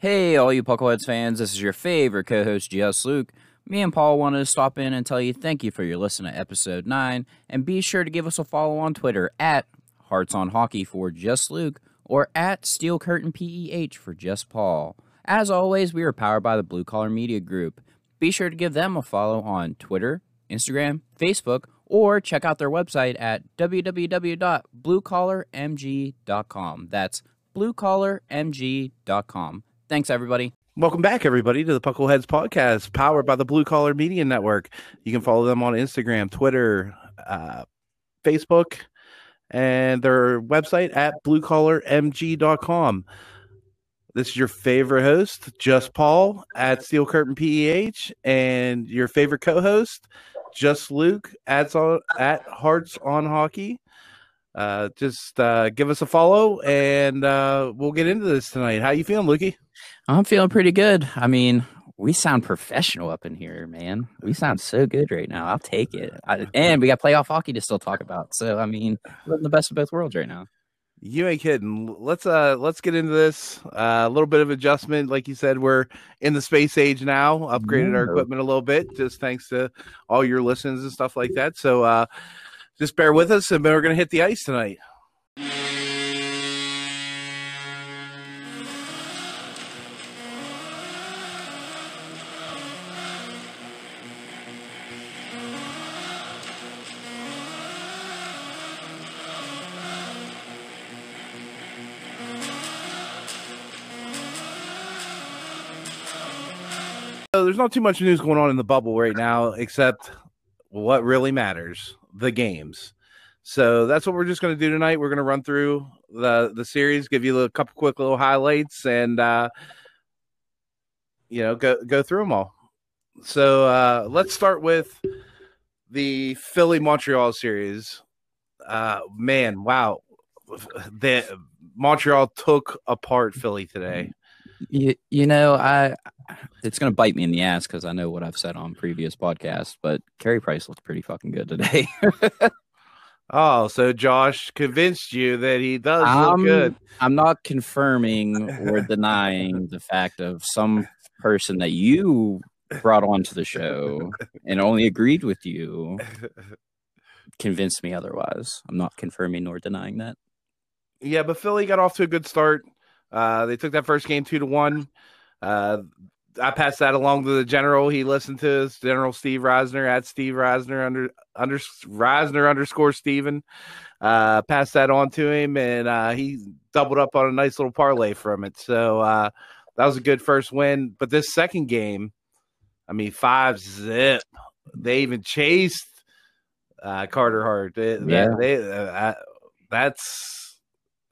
Hey, all you Puckleheads fans, this is your favorite co host, Just Luke. Me and Paul wanted to stop in and tell you thank you for your listen to episode 9, and be sure to give us a follow on Twitter at Hearts on Hockey for Just Luke or at Steel Curtain PEH for Just Paul. As always, we are powered by the Blue Collar Media Group. Be sure to give them a follow on Twitter, Instagram, Facebook, or check out their website at www.bluecollarmg.com. That's bluecollarmg.com. Thanks, everybody. Welcome back, everybody, to the Puckleheads podcast, powered by the Blue Collar Media Network. You can follow them on Instagram, Twitter, uh, Facebook, and their website at bluecollarmg.com. This is your favorite host, Just Paul at Steel Curtain PEH, and your favorite co-host, Just Luke at, at Hearts on Hockey. Uh, just uh, give us a follow, and uh, we'll get into this tonight. How you feeling, Lukey? I'm feeling pretty good. I mean, we sound professional up in here, man. We sound so good right now. I'll take it. I, and we got playoff hockey to still talk about. So, I mean, we're in the best of both worlds right now. You ain't kidding. Let's uh let's get into this. Uh, a little bit of adjustment, like you said, we're in the space age now. Upgraded our equipment a little bit, just thanks to all your listens and stuff like that. So, uh, just bear with us, and we're gonna hit the ice tonight. So there's not too much news going on in the bubble right now, except what really matters the games. So that's what we're just going to do tonight. We're going to run through the the series, give you a couple quick little highlights, and uh, you know go go through them all. So uh, let's start with the Philly Montreal series. Uh, man, wow, the Montreal took apart Philly today. You, you know, I it's going to bite me in the ass because I know what I've said on previous podcasts, but Carey Price looked pretty fucking good today. oh, so Josh convinced you that he does look good. I'm not confirming or denying the fact of some person that you brought onto the show and only agreed with you convinced me otherwise. I'm not confirming nor denying that. Yeah, but Philly got off to a good start. Uh, they took that first game two to one. Uh, I passed that along to the general. He listened to us, General Steve Reisner at Steve Reisner under under Reisner underscore Steven. Uh, passed that on to him, and uh, he doubled up on a nice little parlay from it. So uh, that was a good first win. But this second game, I mean, five zip. They even chased uh, Carter Hart. They, yeah. They, uh, that's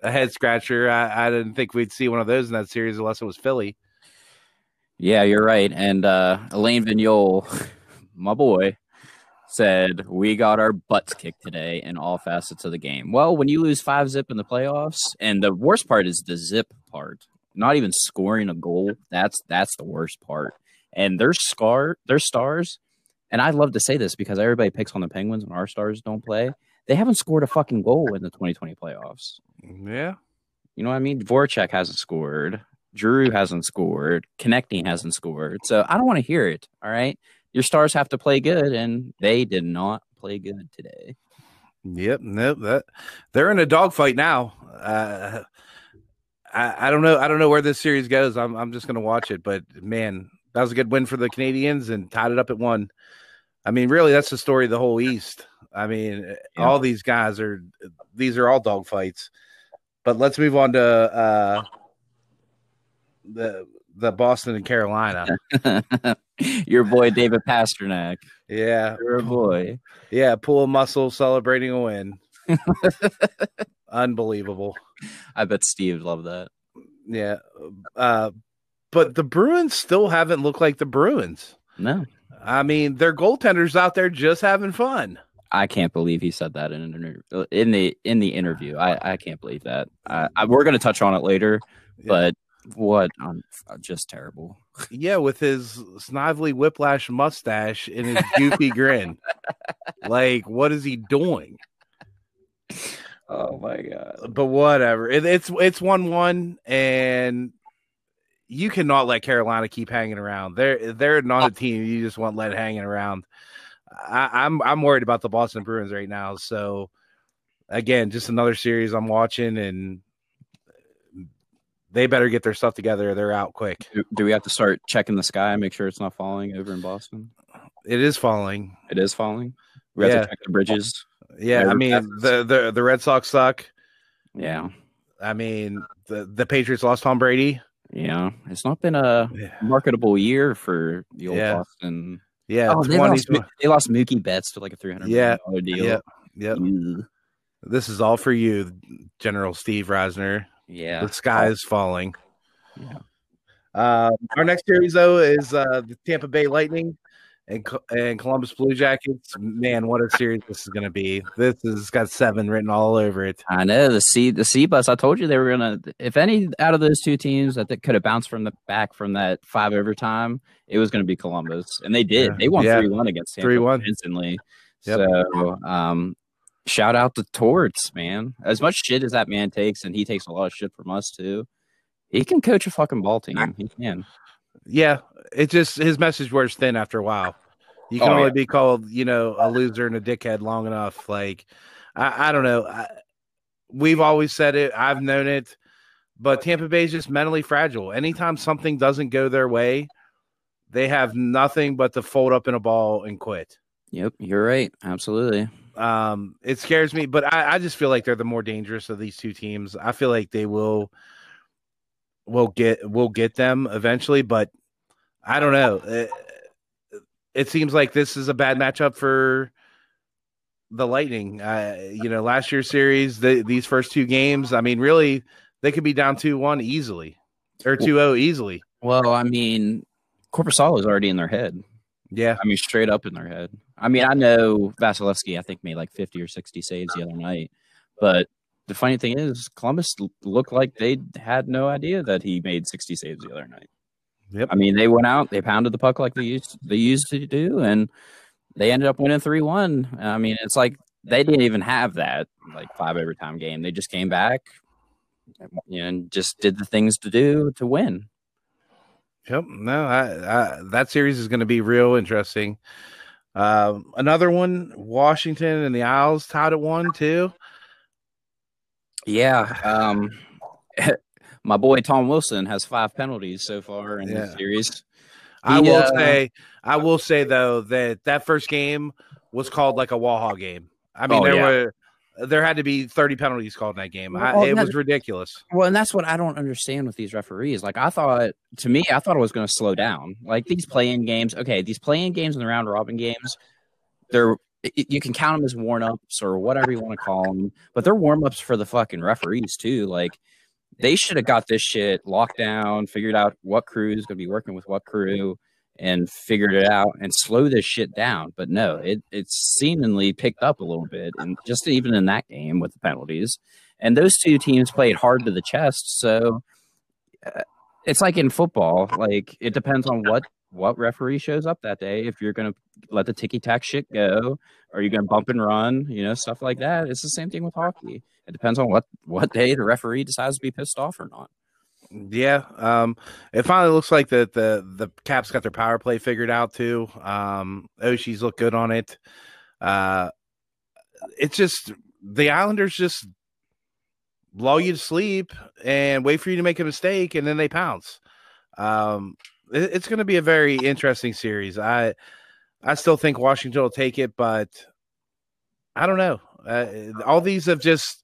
a head scratcher. I, I didn't think we'd see one of those in that series unless it was Philly. Yeah, you're right. And uh, Alain Vigneault, my boy, said we got our butts kicked today in all facets of the game. Well, when you lose five zip in the playoffs, and the worst part is the zip part, not even scoring a goal. That's that's the worst part. And their scar, their stars, and I love to say this because everybody picks on the Penguins when our stars don't play. They haven't scored a fucking goal in the 2020 playoffs. Yeah. You know what I mean? Voracek hasn't scored. Giroux hasn't scored. Konecny hasn't scored. So I don't want to hear it. All right. Your stars have to play good, and they did not play good today. Yep. Nope. That they're in a dogfight now. Uh, I, I don't know. I don't know where this series goes. I'm I'm just gonna watch it. But man, that was a good win for the Canadiens and tied it up at one. I mean, really, that's the story of the whole East. I mean, yeah. all these guys are these are all dogfights. But let's move on to uh, the the Boston and Carolina. Your boy David Pastrnak. Yeah, your boy. Yeah, pull a muscle, celebrating a win. Unbelievable. I bet Steve loved that. Yeah, uh, but the Bruins still haven't looked like the Bruins. No, I mean their goaltenders out there just having fun. I can't believe he said that in an interview. Uh, in the in the ah, interview, I I can't believe that. I, I, we're going to touch on it later, yeah. but what um, uh, just terrible. Yeah, with his snively whiplash mustache and his goofy grin. Like, what is he doing? Oh my god! But whatever. It, it's it's one one, and you cannot let Carolina keep hanging around. They're they're not uh a team you just want let hanging around. I, I'm I'm worried about the Boston Bruins right now. So again, just another series I'm watching, and they better get their stuff together. They're out quick. Do, do we have to start checking the sky and make sure it's not falling over in Boston? It is falling. It is falling. We have Yeah. to check the bridges. Yeah, I mean passes. the, the the Red Sox suck. Yeah, I mean the the Patriots lost Tom Brady. yeah. It's not been a marketable year for the old Yeah. Boston. Yeah, Oh, they lost, they lost Mookie Betts to like a three hundred Yeah, million dollar deal. Yep, yep. Ugh. This is all for you, General Steve Rosner. Yeah. The sky is falling. Yeah. Um, our next series, though, is uh, the Tampa Bay Lightning and and Columbus Blue Jackets. Man, what a series this is going to be! This has got seven written all over it. I know the C the C bus. I told you they were gonna. If any out of those two teams that could have bounced from the back from that five overtime, it was gonna be Columbus, and they did. Yeah. They won Yeah. three one against Tampa 3-1. instantly. Yep. So, um, shout out to Torts, man. As much shit as that man takes, and he takes a lot of shit from us too. He can coach a fucking ball team. He can. Yeah, it just his message wears thin after a while. You can Oh, only yeah. be called, you know, a loser and a dickhead long enough. Like, I, I don't know. I, we've always said it. I've known it, but Tampa Bay is just mentally fragile. Anytime something doesn't go their way, they have nothing but to fold up in a ball and quit. Yep, you're right. Absolutely. Um, it scares me, but I, I just feel like they're the more dangerous of these two teams. I feel like they will will get we'll get them eventually, but I don't know. It, it seems like this is a bad matchup for the Lightning. Uh, you know, last year's series, the, these first two games, I mean, really, they could be down two one easily or 2-0 easily. Well, I mean, Korpisalo is already in their head. Yeah, I mean, straight up in their head. I mean, I know Vasilevskiy, I think, made like 50 or 60 saves the other night. But the funny thing is, Columbus looked like they had no idea that he made 60 saves the other night. Yep. I mean, they went out, they pounded the puck like they used they used to do, and they ended up winning 3 1. I mean, it's like they didn't even have that like five overtime game. They just came back and just did the things to do to win. Yep. No, I, I, that series is going to be real interesting. Um, another one, Washington and the Isles tied at one too. Yeah. Um, my boy Tom Wilson has five penalties so far in Yeah. the series. I He, will uh, say, I will say though that that first game was called like a Waha game. I mean, Oh, there yeah. were there had to be thirty penalties called in that game. I, Well, it was ridiculous. Well, and that's what I don't understand with these referees. Like, I thought, to me, I thought it was going to slow down. Like these play-in games. Okay, these play-in games and the round robin games, they're y- you can count them as warm-ups or whatever you want to call them, but they're warm-ups for the fucking referees too. Like they should have got this shit locked down, figured out what crew is going to be working with what crew, and figured it out and slow this shit down. But no, it it's seemingly picked up a little bit, and just even in that game with the penalties. And those two teams played hard to the chest, so uh, it's like in football. Like it depends on what what referee shows up that day. If you're gonna let the ticky tack shit go, Are you're gonna bump and run, you know, stuff like that. It's the same thing with hockey. It depends on what what day the referee decides to be pissed off or not. Yeah. Um, it finally looks like the the the Caps got their power play figured out too. Um, Oshie's look good on it. Uh, it's just the Islanders just lull you to sleep and wait for you to make a mistake, and then they pounce. Um, it- it's going to be a very interesting series. I I still think Washington will take it, but I don't know. Uh, all these have just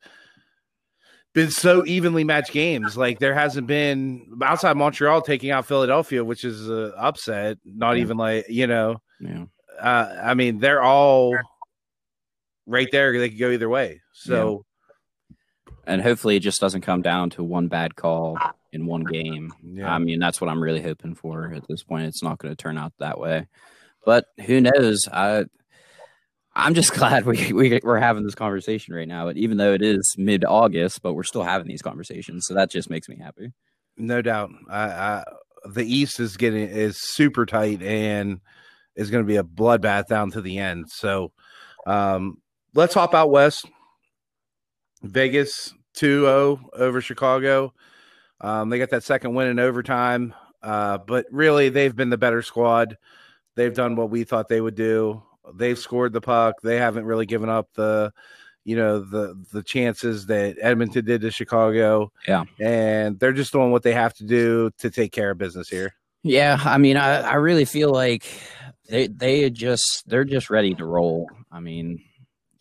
been so evenly matched games. Like there hasn't been outside Montreal taking out Philadelphia, which is an upset. Not Yeah. even like you know. Yeah. Uh, I mean, they're all right there. They could go either way. So And hopefully it just doesn't come down to one bad call in one game. yeah, I mean, that's what I'm really hoping for at this point. It's not going to turn out that way, but who knows? I, I'm just glad we, we we're having this conversation right now. But even though it is mid August, but we're still having these conversations, so that just makes me happy. no doubt. I, I the East is getting is super tight and is going to be a bloodbath down to the end. So um, let's hop out west. Vegas 2-0 over Chicago. Um, they got that second win in overtime, uh, but really they've been the better squad. They've done what we thought they would do. They've scored the puck. They haven't really given up the, you know, the the chances that Edmonton did to Chicago. Yeah. and they're just doing what they have to do to take care of business here. Yeah, I mean, I, I really feel like they they just they're just ready to roll. I mean,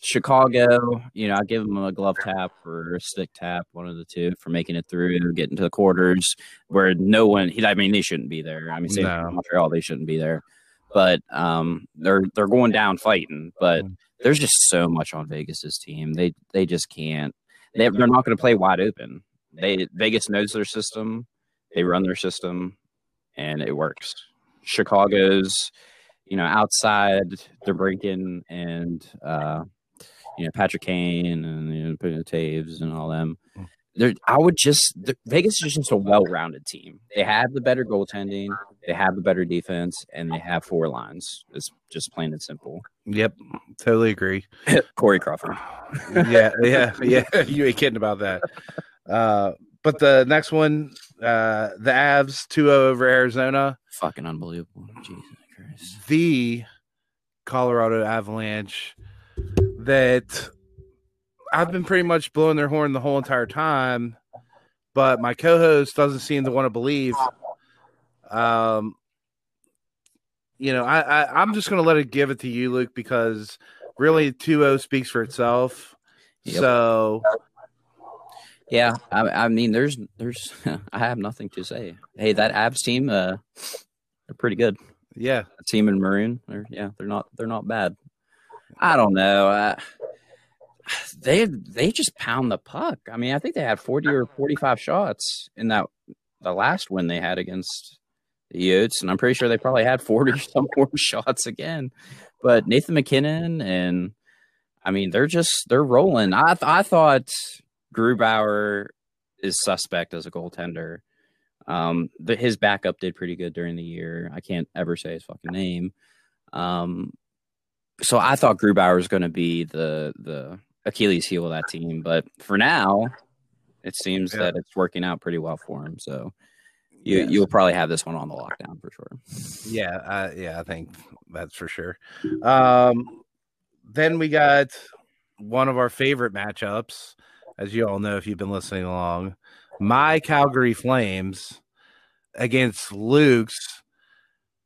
Chicago, you know, I give them a glove tap or a stick tap, one of the two, for making it through, getting to the quarters where no one. I mean, they shouldn't be there. I mean, No. Montreal, they shouldn't be there, but um, they're they're going down fighting. But there's just so much on Vegas's team. They they just can't. They, they're not going to play wide open. They Vegas knows their system. They run their system, and it works. Chicago's, you know, outside they're breaking and uh, you know Patrick Kane and you know Toews and all them. I would just the, Vegas is just a well-rounded team. They have the better goaltending, they have the better defense, and they have four lines. It's just plain and simple. Yep, totally agree. Corey Crawford. yeah, yeah, yeah. You ain't kidding about that. Uh, but the next one, uh, the Avs 2 over Arizona, Fucking unbelievable. Jesus Christ. the Colorado Avalanche that I've been pretty much blowing their horn the whole entire time, but my co host doesn't seem to want to believe. Um, you know, I, I I'm just gonna let it give it to you, Luke, because really 2-0 speaks for itself. Yep. So Yeah, I, I mean, there's, there's, I have nothing to say. Hey, that Avs team, uh, they're pretty good. yeah, The team in maroon, they're, yeah, they're not, they're not bad. I don't know. Uh, they, they just pound the puck. I mean, I think they had forty or forty-five shots in that the last win they had against the Yotes, and I'm pretty sure they probably had forty or some more shots again. But Nathan MacKinnon and I mean, they're just they're rolling. I th- I thought Grubauer is suspect as a goaltender. Um, the, his backup did pretty good during the year. I can't ever say his fucking name. Um, so I thought Grubauer was going to be the the Achilles heel of that team, but for now, it seems Yeah. that it's working out pretty well for him. So you Yes. you'll probably have this one on the lockdown for sure. Yeah, uh, yeah, I think that's for sure. Um, then we got one of our favorite matchups, as you all know if you've been listening along. My Calgary Flames against Luke's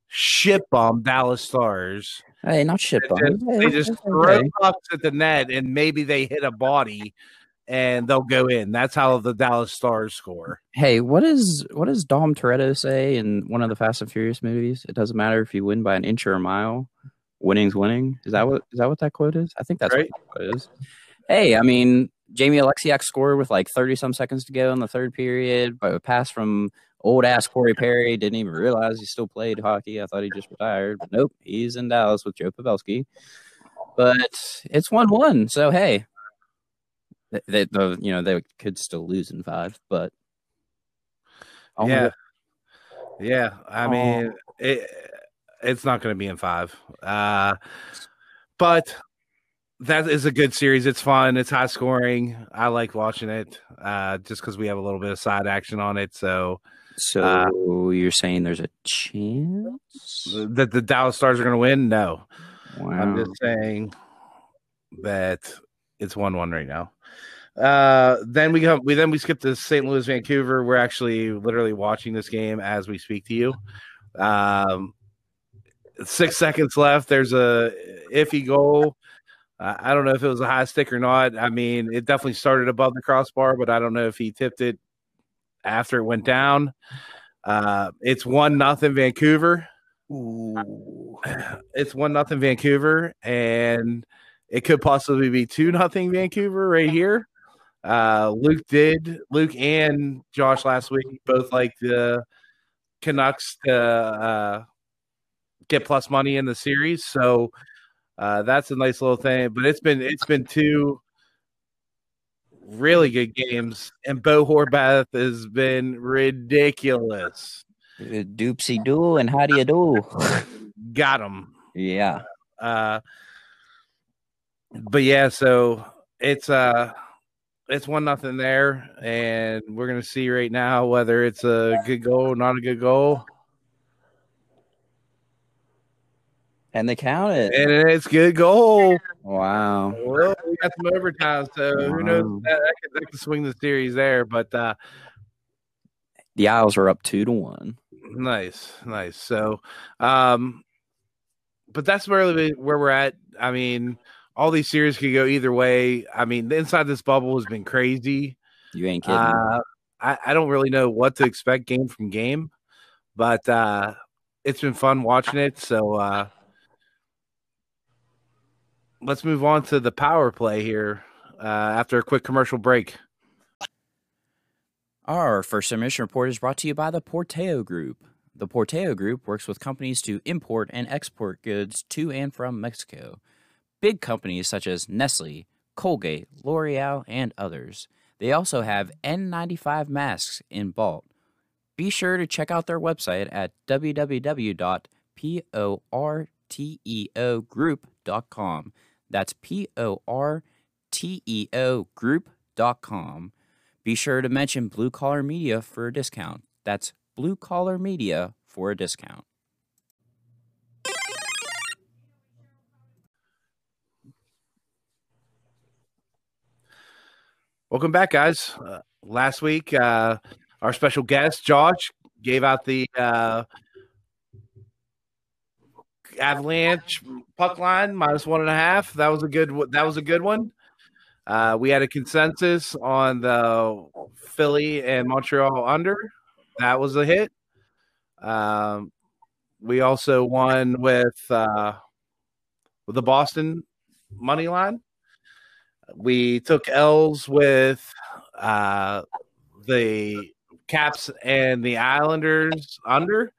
shit bomb Dallas Stars. Hey, not shit They bum. just, they just throw pucks at the net and maybe they hit a body and they'll go in. That's how the Dallas Stars score. Hey, what is what does Dom Toretto say in one of the Fast and Furious movies? It doesn't matter if you win by an inch or a mile. Winning's winning. Is that what is that what that quote is? I think that's Right. what the quote is. Hey, I mean, Jamie Oleksiak scored with like 30 some seconds to go in the third period, but a pass from old ass Corey Perry. Didn't even realize he still played hockey. I thought he just retired, but nope, he's in Dallas with Joe Pavelski. But it's one one, so hey, they, they, the you know they could still lose in five, but yeah. Yeah. I Oh. mean, it, it's not going to be in five. Uh, but that is a good series. It's fun. It's high scoring. I like watching it uh, just because we have a little bit of side action on it. So So Uh, you're saying there's a chance? that the Dallas Stars are going to win? No. Wow. I'm just saying that it's one one right now. Uh, then we go. We then we skip to St. Louis, Vancouver. We're actually literally watching this game as we speak to you. Um, six seconds left. There's a iffy goal. Uh, I don't know if it was a high stick or not. I mean, it definitely started above the crossbar, but I don't know if he tipped it after it went down. Uh, it's one nothing Vancouver Ooh. it's one nothing Vancouver, and it could possibly be two nothing Vancouver right here. Uh, Luke did Luke and Josh last week both like the Canucks to uh, get plus money in the series, so uh, that's a nice little thing. But it's been it's been two really good games, and Bo Horvath has been ridiculous. Doopsy doo and how do you do? Got him. yeah. Uh, but yeah, so it's uh, it's one nothing there, and we're gonna see right now whether it's a good goal, not a good goal. And they count it. And it's good goal. Wow. Well, we got some overtime, so who knows? Wow. That, that, could, that could swing the series there, but uh, The Isles are up two to one. nice, nice. So, um, but that's really where we're at. I mean, all these series could go either way. I mean, the inside this bubble has been crazy. You ain't kidding. Uh, I, I don't really know what to expect game from game, but uh, it's been fun watching it. So uh, let's move on to the power play here uh, after a quick commercial break. Our first submission report is brought to you by the Porteo Group. The Porteo Group works with companies to import and export goods to and from Mexico. Big companies such as Nestle, Colgate, L'Oreal, and others. They also have N95 masks in bulk. Be sure to check out their website at www.porteogroup.com. That's P O R T E O group.com. Be sure to mention Blue Collar Media for a discount. That's Blue Collar Media for a discount. Welcome back, guys. Uh, last week, uh, our special guest Josh gave out the uh, Avalanche puck line minus one and a half. That was a good. That was a good one. Uh, we had a consensus on the Philly and Montreal under. That was a hit. Um, we also won with uh, with the Boston money line. We took L's with uh, the Caps and the Islanders under.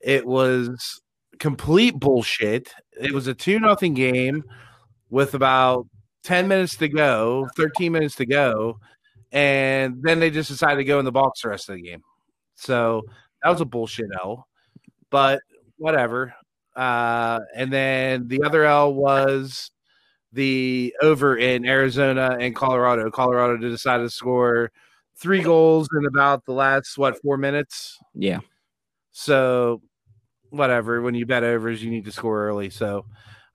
It was complete bullshit. It was a two nothing game with about ten minutes to go, thirteen minutes to go, and then they just decided to go in the box the rest of the game. So that was a bullshit L, but whatever. Uh, and then the other L was the over in Arizona and Colorado. Colorado decided to score three goals in about the last what four minutes. Yeah. So whatever. When you bet overs, you need to score early. So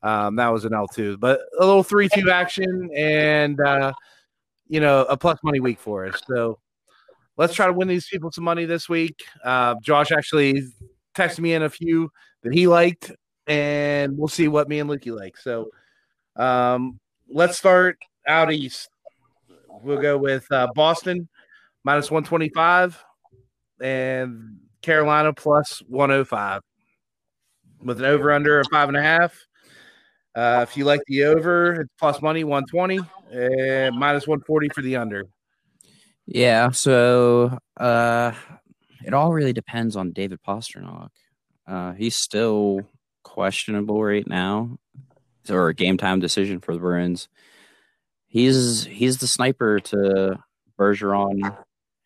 um, that was an L two, but a little three two action and uh, you know a plus money week for us. So let's try to win these people some money this week. Uh, Josh actually texted me in a few that he liked, and we'll see what me and Lukey like. So um, let's start out east. We'll go with uh, Boston minus 125 and Carolina plus 105 with an over under of five and a half. Uh, if you like the over, it's plus money 120 and minus 140 for the under. Yeah. So uh, it all really depends on David Pastrnak. Uh, he's still questionable right now, or a game time decision for the Bruins. He's he's the sniper to Bergeron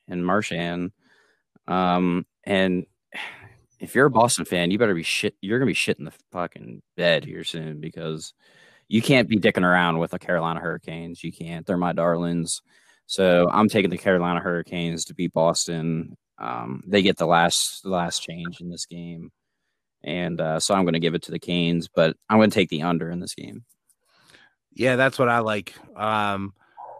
and Marchand. Um, and if you're a Boston fan, you better be shit. You're gonna be shit in the fucking bed here soon because you can't be dicking around with the Carolina Hurricanes. You can't. They're my darlings. So I'm taking the Carolina Hurricanes to beat Boston. Um, they get the last the last change in this game, and uh, so I'm going to give it to the Canes. But I'm going to take the under in this game. Yeah, that's what I like. Um,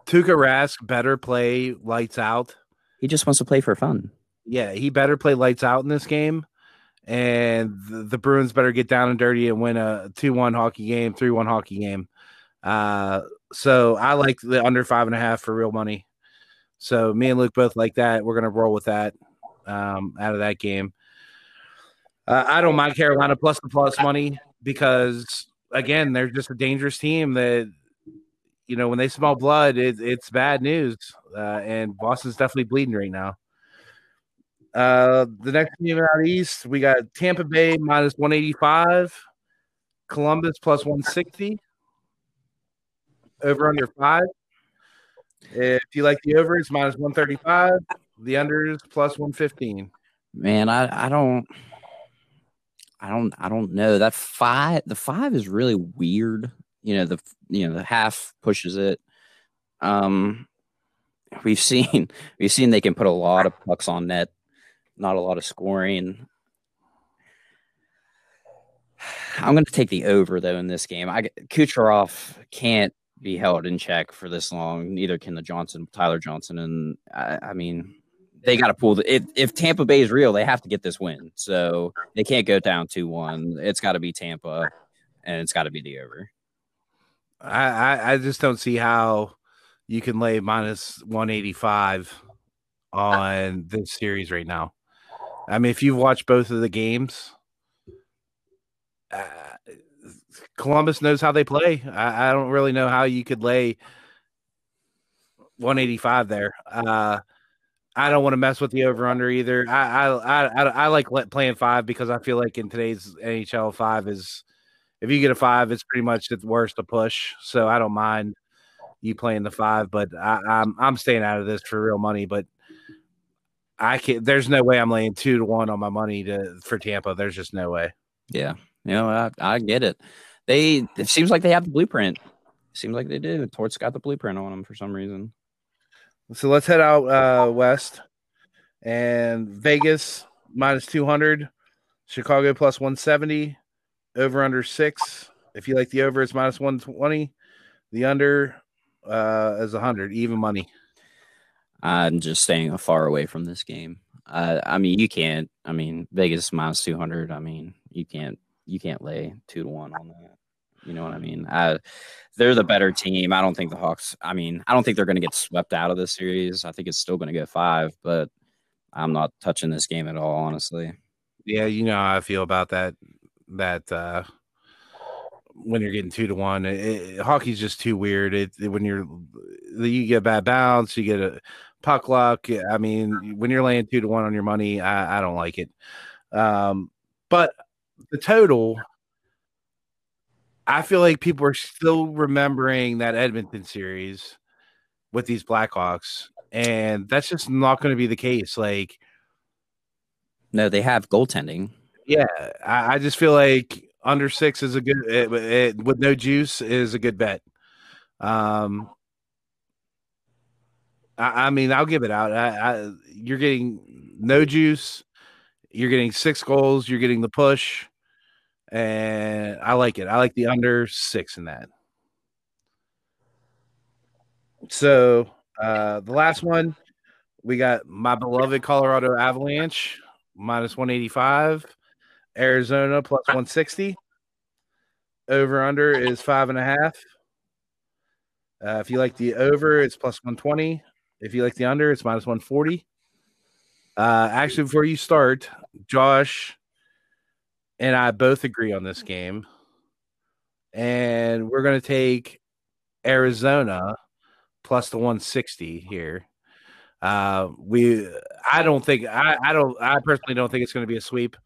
Tuukka Rask better play lights out. He just wants to play for fun. Yeah, he better play lights out in this game. And the, Bruins better get down and dirty and win a 2 1 hockey game, 3 1 hockey game. Uh, so I like the under five and a half for real money. So me and Luke both like that. We're going to roll with that um, out of that game. Uh, I don't mind Carolina plus the plus money because, again, they're just a dangerous team that, you know, when they smell blood, it, it's bad news. Uh, and Boston's definitely bleeding right now. Uh, the next team out east, we got Tampa Bay minus 185, Columbus plus 160, over under five. If you like the over, it's minus 135, the under is plus 115. Man, I, I don't I don't I don't know. That five the five is really weird. You know, the you know, the half pushes it. Um we've seen we've seen they can put a lot of pucks on net, not a lot of scoring. I'm going to take the over though in this game. I Kucherov can't be held in check for this long. Neither can the Johnson, Tyler Johnson, and I, I mean they got to pull the. If, if Tampa Bay is real, they have to get this win. So they can't go down two one. It's got to be Tampa, and it's got to be the over. I, I I just don't see how you can lay minus one eighty five on this series right now. I mean, if you've watched both of the games, uh, Columbus knows how they play. I, I, don't really know how you could lay 185 there. Uh, I don't want to mess with the over under either. I I, I I like playing five because I feel like in today's NHL five is if you get a five, it's pretty much the worst to push. So I don't mind you playing the five, but I, I'm I'm staying out of this for real money. But I can't. There's no way I'm laying two to one on my money to for Tampa. There's just no way. Yeah, you know I, I get it. They it seems like they have the blueprint. Seems like they do. Torts got the blueprint on them for some reason. So let's head out uh, west and Vegas minus 200, Chicago plus 170, over under six. If you like the over, it's minus 120. The under uh, is 100, even money. I'm just staying far away from this game. Uh, I mean, you can't. I mean, Vegas minus 200. I mean, you can't. You can't lay two to one on that. You know what I mean? Uh, they're the better team. I don't think the Hawks. I mean, I don't think they're going to get swept out of this series. I think it's still going to go five, but I'm not touching this game at all, honestly. Yeah, you know how I feel about that. That uh, when you're getting two to one, it, it, hockey's just too weird. It, when you're you get bad bounce, you get a puck luck. I mean, when you're laying two to one on your money, I, I don't like it. Um, but the total I feel like people are still remembering that Edmonton series with these Blackhawks, and that's just not going to be the case. Like, no, they have goaltending. Yeah, I, I just feel like under six is a good it, it, with no juice is a good bet. Um, I, I mean, I'll give it out. I, you're getting no juice. You're getting six goals. You're getting the push and I like it. I like the under six in that. So uh, the last one, we got my beloved Colorado Avalanche minus 185, Arizona plus 160. Over under is five and a half. Uh, if you like the over, it's plus 120. If you like the under, it's minus 140. Uh, actually, before you start, Josh and I both agree on this game. And we're going to take Arizona plus the 160 here. Uh, we, I don't think, I, I don't, I personally don't think it's going to be a sweep.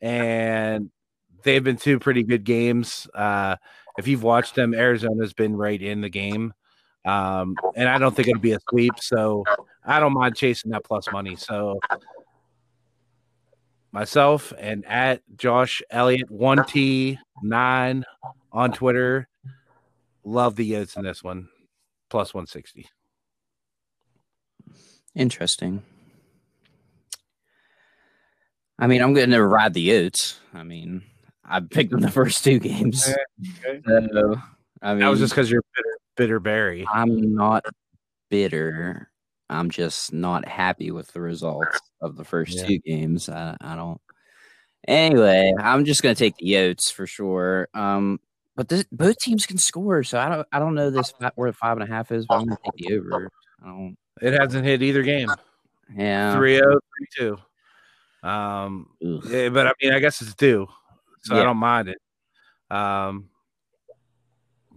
And they've been two pretty good games. Uh, if you've watched them, Arizona's been right in the game. Um, and I don't think it'll be a sweep. So I don't mind chasing that plus money. So myself and at Josh Elliott one T nine on Twitter. Love the Yotes in this one, plus one sixty. Interesting. I mean, I'm going to ride the Yotes. I mean, I picked them the first two games. Okay. So, I mean, that was just because you're bitter, bitter Barry. I'm not bitter. I'm just not happy with the results of the first yeah. two games. I, I don't. Anyway, I'm just going to take the Yotes for sure. Um, but this, both teams can score, so I don't. I don't know this where the five and a half is, but I'm going to take the over. I don't. It hasn't hit either game. Yeah, 3 0, 3 2. Um, yeah, but I mean, I guess it's due, so yeah. I don't mind it. Um,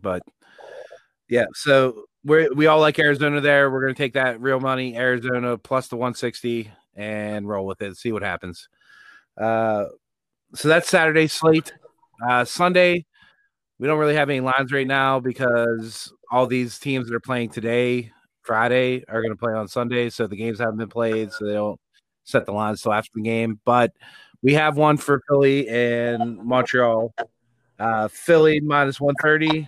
but yeah, so we we all like Arizona there. We're going to take that real money, Arizona plus the 160, and roll with it. See what happens. Uh, so that's Saturday slate. Uh, Sunday, we don't really have any lines right now because all these teams that are playing today, Friday, are going to play on Sunday. So the games haven't been played, so they don't set the lines till after the game. But we have one for Philly and Montreal. Uh, Philly minus 130,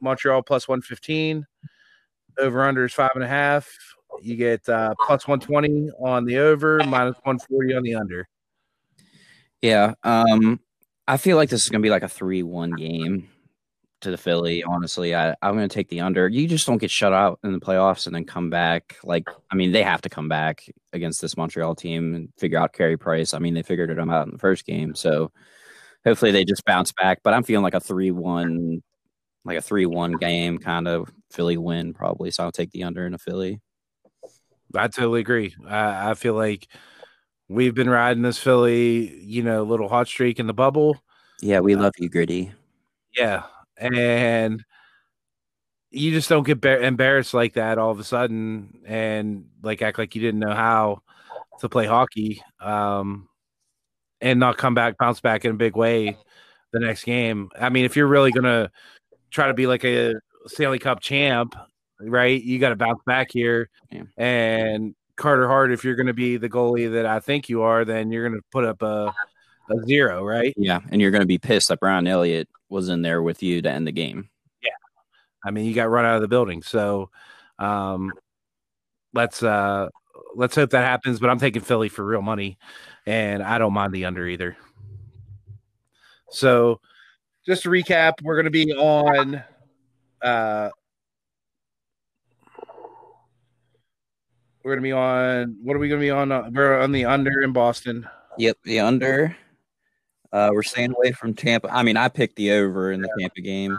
Montreal plus 115. over under is five and a half. You get uh, plus 120 on the over, minus 140 on the under. Yeah. Um, I feel like this is gonna be like a three-one game to the Philly. Honestly, I, I'm gonna take the under. You just don't get shut out in the playoffs and then come back. Like, I mean, they have to come back against this Montreal team and figure out Carey Price. I mean, they figured it out in the first game, so hopefully they just bounce back. But I'm feeling like a three-one, like a three-one game kind of Philly win probably. So I'll take the under in a Philly. I totally agree. I, I feel like we've been riding this Philly, you know, little hot streak in the bubble. Yeah, we love you, Gritty. Yeah, and you just don't get bar- embarrassed like that all of a sudden, and like act like you didn't know how to play hockey, um, and not come back, bounce back in a big way the next game. I mean, if you're really gonna try to be like a Stanley Cup champ, right? You got to bounce back here, Yeah. and Carter Hart. If you're going to be the goalie that I think you are, then you're going to put up a a zero, right? Yeah, and you're gonna be pissed that Brian Elliott was in there with you to end the game. Yeah, I mean, you got run out of the building. So, um, let's uh, let's hope that happens. But I'm taking Philly for real money, and I don't mind the under either. So, just to recap, we're going to be on. Uh, we're going to be on. What are we going to be on? Uh, We're on the under in Boston. Yep, the under. Uh, we're staying away from Tampa. I mean, I picked the over in the Tampa game.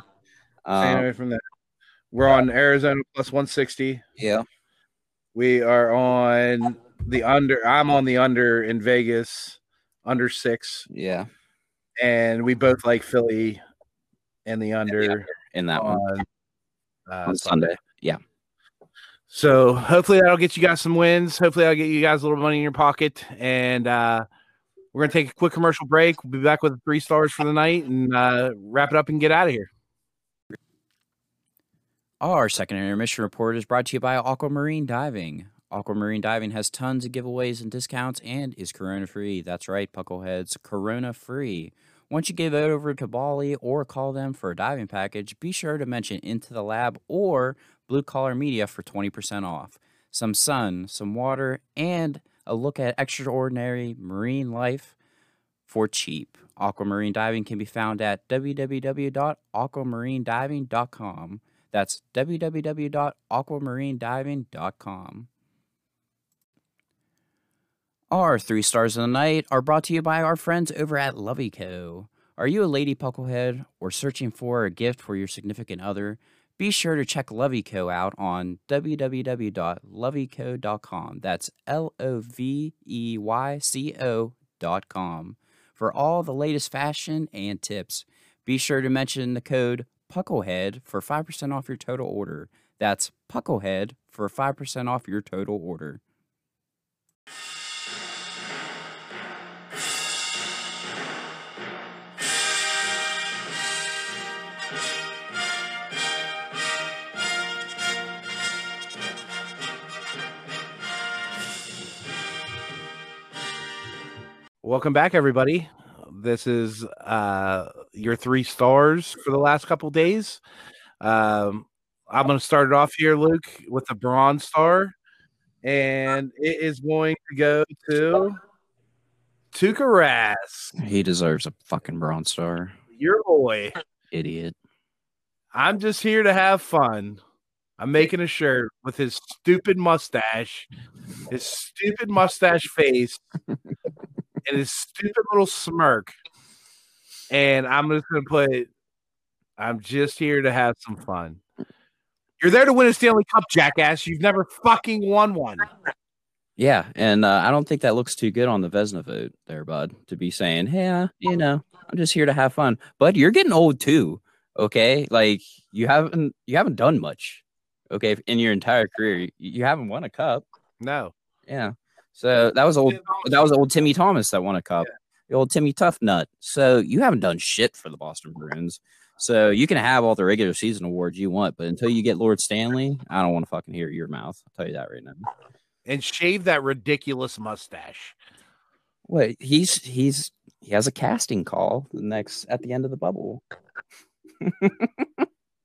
Staying Um, away from that. We're on Arizona plus 160. yeah, We are on the under. I'm on the under in Vegas, under six, yeah, and we both like Philly and the under in that one on, uh, on Sunday. Yeah, So hopefully that'll get you guys some wins. Hopefully I'll get you guys a little money in your pocket. And uh, we're gonna take a quick commercial break. We'll be back with three stars for the night and uh, wrap it up and get out of here. Our second intermission report is brought to you by Aquamarine Diving. Aquamarine Diving has tons of giveaways and discounts and is corona free. That's right, Puckleheads, corona free. Once you give it over to Bali or call them for a diving package, be sure to mention Into the Lab or Blue Collar Media for 20% off. Some sun, some water, and a look at extraordinary marine life for cheap. Aquamarine Diving can be found at www.aquamarinediving.com. That's www.aquamarinediving.com. Our three stars of the night are brought to you by our friends over at Loveyco. Are you a lady pucklehead or searching for a gift for your significant other? Be sure to check Loveyco out on www.loveyco.com. That's L O V E Y C O.com for all the latest fashion and tips. Be sure to mention the code Pucklehead for 5% off your total order. That's Pucklehead for 5% off your total order. Welcome back, everybody. This is uh, your three stars for the last couple days. Um, I'm going to start it off here, Luke, with the bronze star, and it is going to go to Tuukka Rask, He deserves a fucking bronze star. your boy. Idiot. I'm just here to have fun. I'm making a shirt with his stupid mustache, his stupid mustache face, and his stupid little smirk. And I'm just gonna put I'm just here to have some fun. You're there to win a Stanley Cup, jackass. You've never fucking won one. Yeah, and uh, I don't think that looks too good on the Vezina vote there, bud, to be saying, hey, uh, you know, I'm just here to have fun. But you're getting old too, okay? Like you haven't you haven't done much, okay, in your entire career. You, you haven't won a cup. No. Yeah. So that was old that was old Timmy Thomas that won a cup. The old Timmy Tough Nut. So you haven't done shit for the Boston Bruins. So you can have all the regular season awards you want, but until you get Lord Stanley, I don't want to fucking hear your mouth. I'll tell you that right now. And shave that ridiculous mustache. Wait, he's he's he has a casting call the next at the end of the bubble.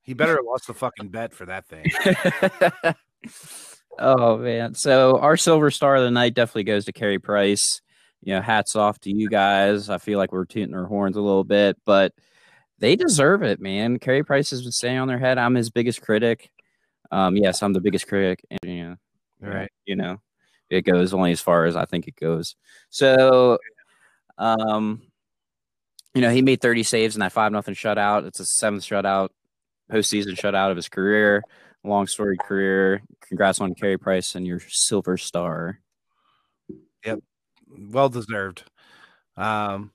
He better have lost the fucking bet for that thing. oh man. So our silver star of the night definitely goes to Carey Price. You know, hats off to you guys. I feel like we're tooting our horns a little bit, but they deserve it, man. Carey Price has been staying on their head. I'm his biggest critic. Um, yes, I'm the biggest critic, and you know, Right. You know, it goes only as far as I think it goes. So, um, you know, he made 30 saves in that five nothing shutout. It's a seventh shutout, postseason shutout of his career. Long story career. Congrats on Carey Price and your silver star. Yep. Well deserved. Um,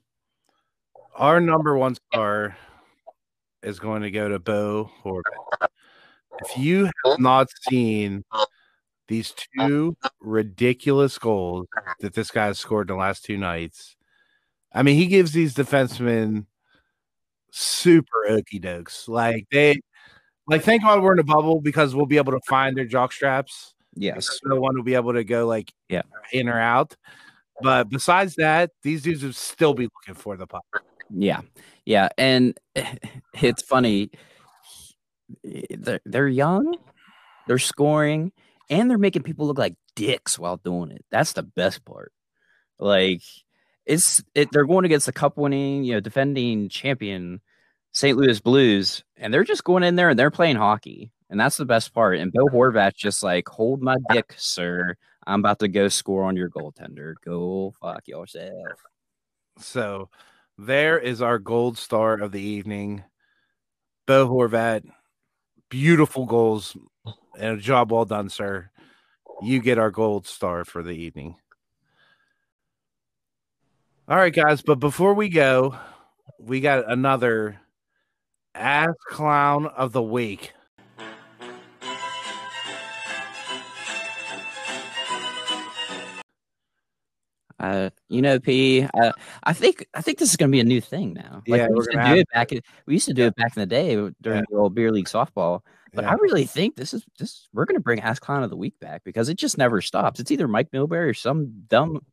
our number one star is going to go to Bo Horvat. If you have not seen these two ridiculous goals that this guy has scored in the last two nights, I mean, he gives these defensemen super okey dokes. Like they, like thank God we're in a bubble because we'll be able to find their jock straps. Yes. No one will be able to go like Yeah. in or out. But besides that, these dudes would still be looking for the puck. Yeah. Yeah. And it's funny. They're, they're young, they're scoring, and they're making people look like dicks while doing it. That's the best part. Like, it's it, they're going against the cup winning, you know, defending champion St. Louis Blues, and they're just going in there and they're playing hockey. And that's the best part. And Bill Horvat just like, hold my dick, sir. I'm about to go score on your goaltender. Go fuck yourself. So there is our gold star of the evening. Bo Horvat, beautiful goals and a job well done, sir. You get our gold star for the evening. All right, guys, but before we go, we got another ass clown of the week. Uh, you know, P. Uh, I think I think this is going to be a new thing now. Like Yeah, we we're used to do have- it back. In, we used to do it back in the day during Yeah. the old beer league softball. But Yeah. I really think this is this. We're going to bring Ass Clown of the Week back because it just never stops. It's either Mike Milbury or some dumb,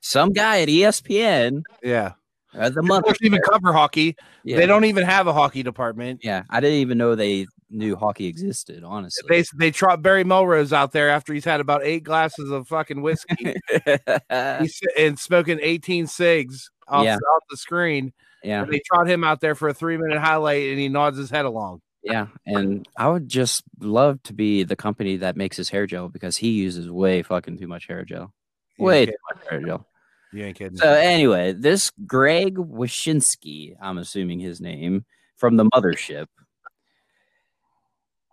some guy at ESPN. Yeah. Uh, the They month. don't even cover hockey. Yeah, They don't even have a hockey department. Yeah, I didn't even know they knew hockey existed. Honestly, They they trot Barry Melrose out there after he's had about eight glasses of fucking whiskey and smoking 18 cigs off, Yeah. off the screen. yeah, And they trot him out there for a three minute highlight and he nods his head along. yeah, and I would just love to be the company that makes his hair gel because he uses way fucking too much hair gel. Way ain't too much hair gel. You ain't kidding. So anyway, this Greg Wyshynski, I'm assuming his name from the mothership,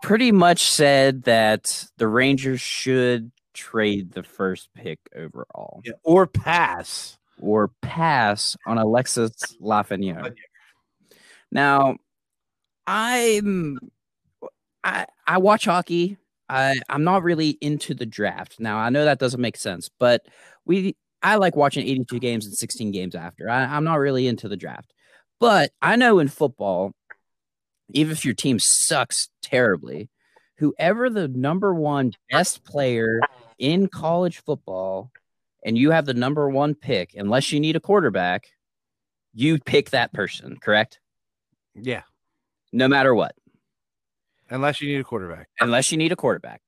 pretty much said that the Rangers should trade the first pick overall Yeah, Or pass. or pass on Alexis Lafreniere. Now, I'm I I watch hockey. I I'm not really into the draft. Now, I know that doesn't make sense, but we I like watching 82 games and 16 games after. I, I'm not really into the draft. But I know in football, even if your team sucks terribly, whoever the number one best player in college football and you have the number one pick, unless you need a quarterback, you pick that person, correct? Yeah. No matter what, Unless you need a quarterback. unless you need a quarterback.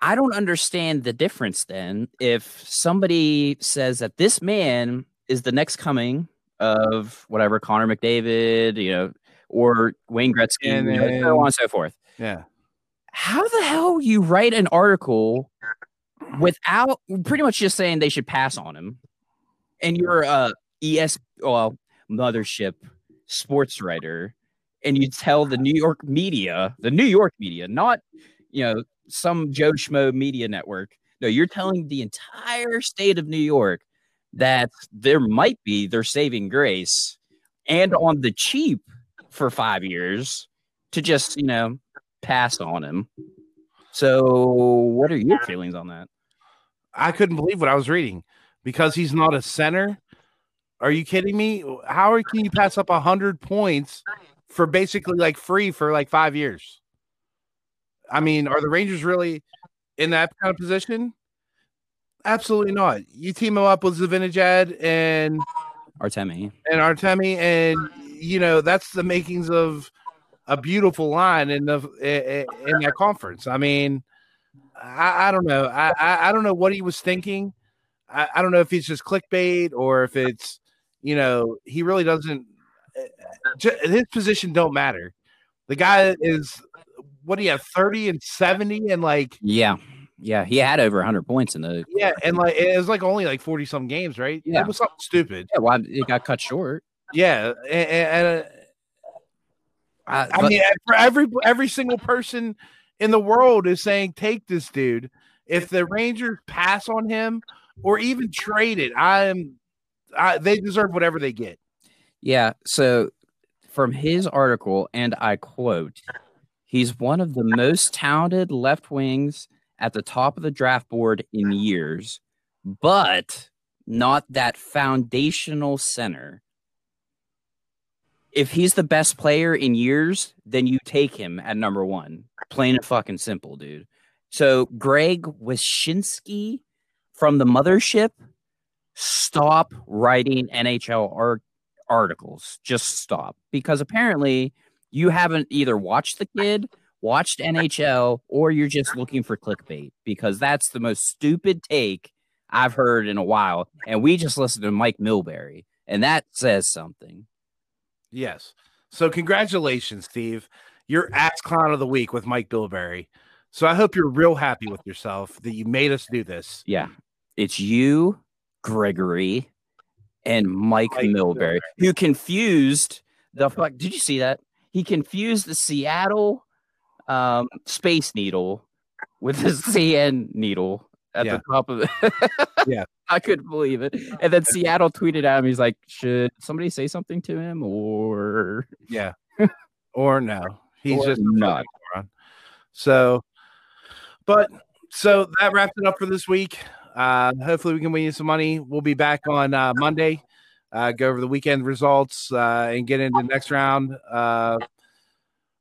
I don't understand the difference then if somebody says that this man is the next coming of whatever Connor McDavid, you know, or Wayne Gretzky, And you know, then- so on and so forth. Yeah. How the hell you write an article without pretty much just saying they should pass on him, and you're a ES well mothership sports writer, and you tell the New York media, the New York media, not you know some Joe Schmo media network. No, you're telling the entire state of New York that there might be their saving grace, and on the cheap for five years to just you know pass on him. So, what are your feelings on that? I couldn't believe what I was reading because he's not a center. Are you kidding me? How can you pass up a hundred points for basically like free for like five years? I mean, are the Rangers really in that kind of position? Absolutely not. You team him up with Zibanejad and Artemi. and Artemi, and you know that's the makings of a beautiful line in the in that conference. I mean, I, I don't know. I, I, I don't know what he was thinking. I, I don't know if he's just clickbait or if it's you know he really doesn't. Eh, eh, his position don't matter. The guy is what do you have 30 and 70 and like yeah. Yeah he had over 100 points in the yeah and like it was like only like 40 some games right? Yeah. It was something stupid. Yeah well it got cut short. Yeah and, and uh, I, mean for every every single person in the world is saying take this dude. If the rangers pass on him or even trade it i am I, they deserve whatever they get. Yeah so from his article and i quote He's one of the most talented left wings at the top of the draft board in years, but not that foundational center. If he's the best player in years, then you take him at number one. Plain and fucking simple, dude. So Greg Wyshynski from the mothership, stop writing NHL art- articles. Just stop. Because apparently you haven't either watched the kid, watched NHL, or you're just looking for clickbait because that's the most stupid take I've heard in a while. And we just listened to Mike Milbury, and that says something. Yes. So congratulations, Steve. You're ass clown of the week with Mike Milbury. So I hope you're real happy with yourself that you made us do this. Yeah. It's you, Gregory, and Mike, Mike Milbury, Milbury, who confused the fuck. Did you see that? He confused the Seattle um, Space Needle with the CN needle at yeah. the top of it. yeah. I couldn't believe it. And then Seattle tweeted at him. He's like, should somebody say something to him or yeah. or no. He's or just not. So but so that wraps it up for this week. Uh hopefully we can win you some money. We'll be back on uh Monday uh, go over the weekend results uh, and get into the next round. Uh,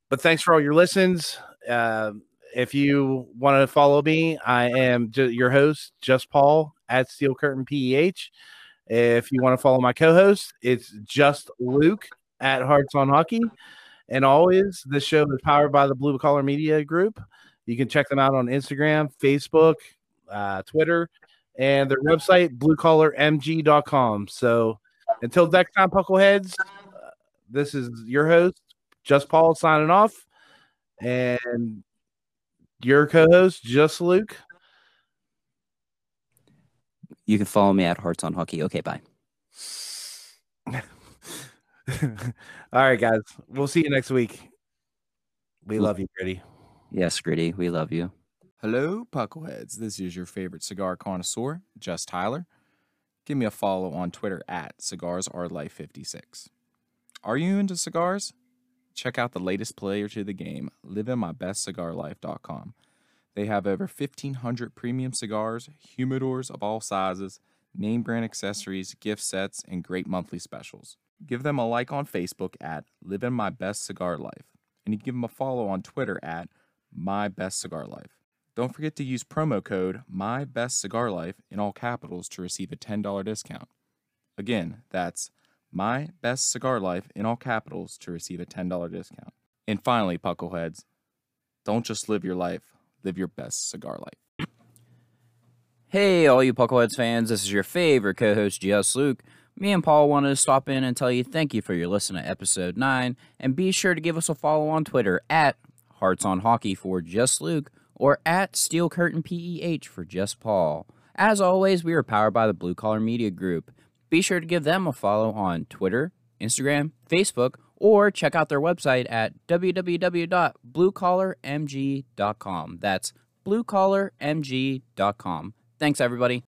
but thanks for all your listens. Uh, if you want to follow me, I am your host, Just Paul at Steel Curtain PEH. If you want to follow my co-host, it's just Luke at Hearts on Hockey. And always, this show is powered by the Blue Collar Media Group. You can check them out on Instagram, Facebook, uh, Twitter, and their website, bluecollarmg.com. So until next time, Puckleheads, uh, this is your host, Just Paul, signing off. And your co host, Just Luke. You can follow me at Hearts on Hockey. Okay, bye. All right, guys. We'll see you next week. We love you, Gritty. Yes, Gritty. We love you. Hello, Puckleheads. This is your favorite cigar connoisseur, Just Tyler give me a follow on Twitter at cigarsareLife56. Are you into cigars? Check out the latest player to the game, livingmybestcigarlife.com. They have over 1,500 premium cigars, humidors of all sizes, name brand accessories, gift sets, and great monthly specials. Give them a like on Facebook at Living My Best Cigar Life, and you give them a follow on Twitter at My Best Cigar Life. Don't forget to use promo code MyBestCigarLife in all capitals to receive a $10 discount. Again, that's MyBestCigarLife in all capitals to receive a $10 discount. And finally, Puckleheads, don't just live your life, live your best cigar life. Hey, all you Puckleheads fans, this is your favorite co host, Just Luke. Me and Paul wanted to stop in and tell you thank you for your listen to episode 9, and be sure to give us a follow on Twitter at Hearts on Hockey for Just Luke or at Steel Curtain PEH for Just Paul. As always, we are powered by the Blue Collar Media Group. Be sure to give them a follow on Twitter, Instagram, Facebook, or check out their website at www.bluecollarmg.com. That's bluecollarmg.com. Thanks, everybody.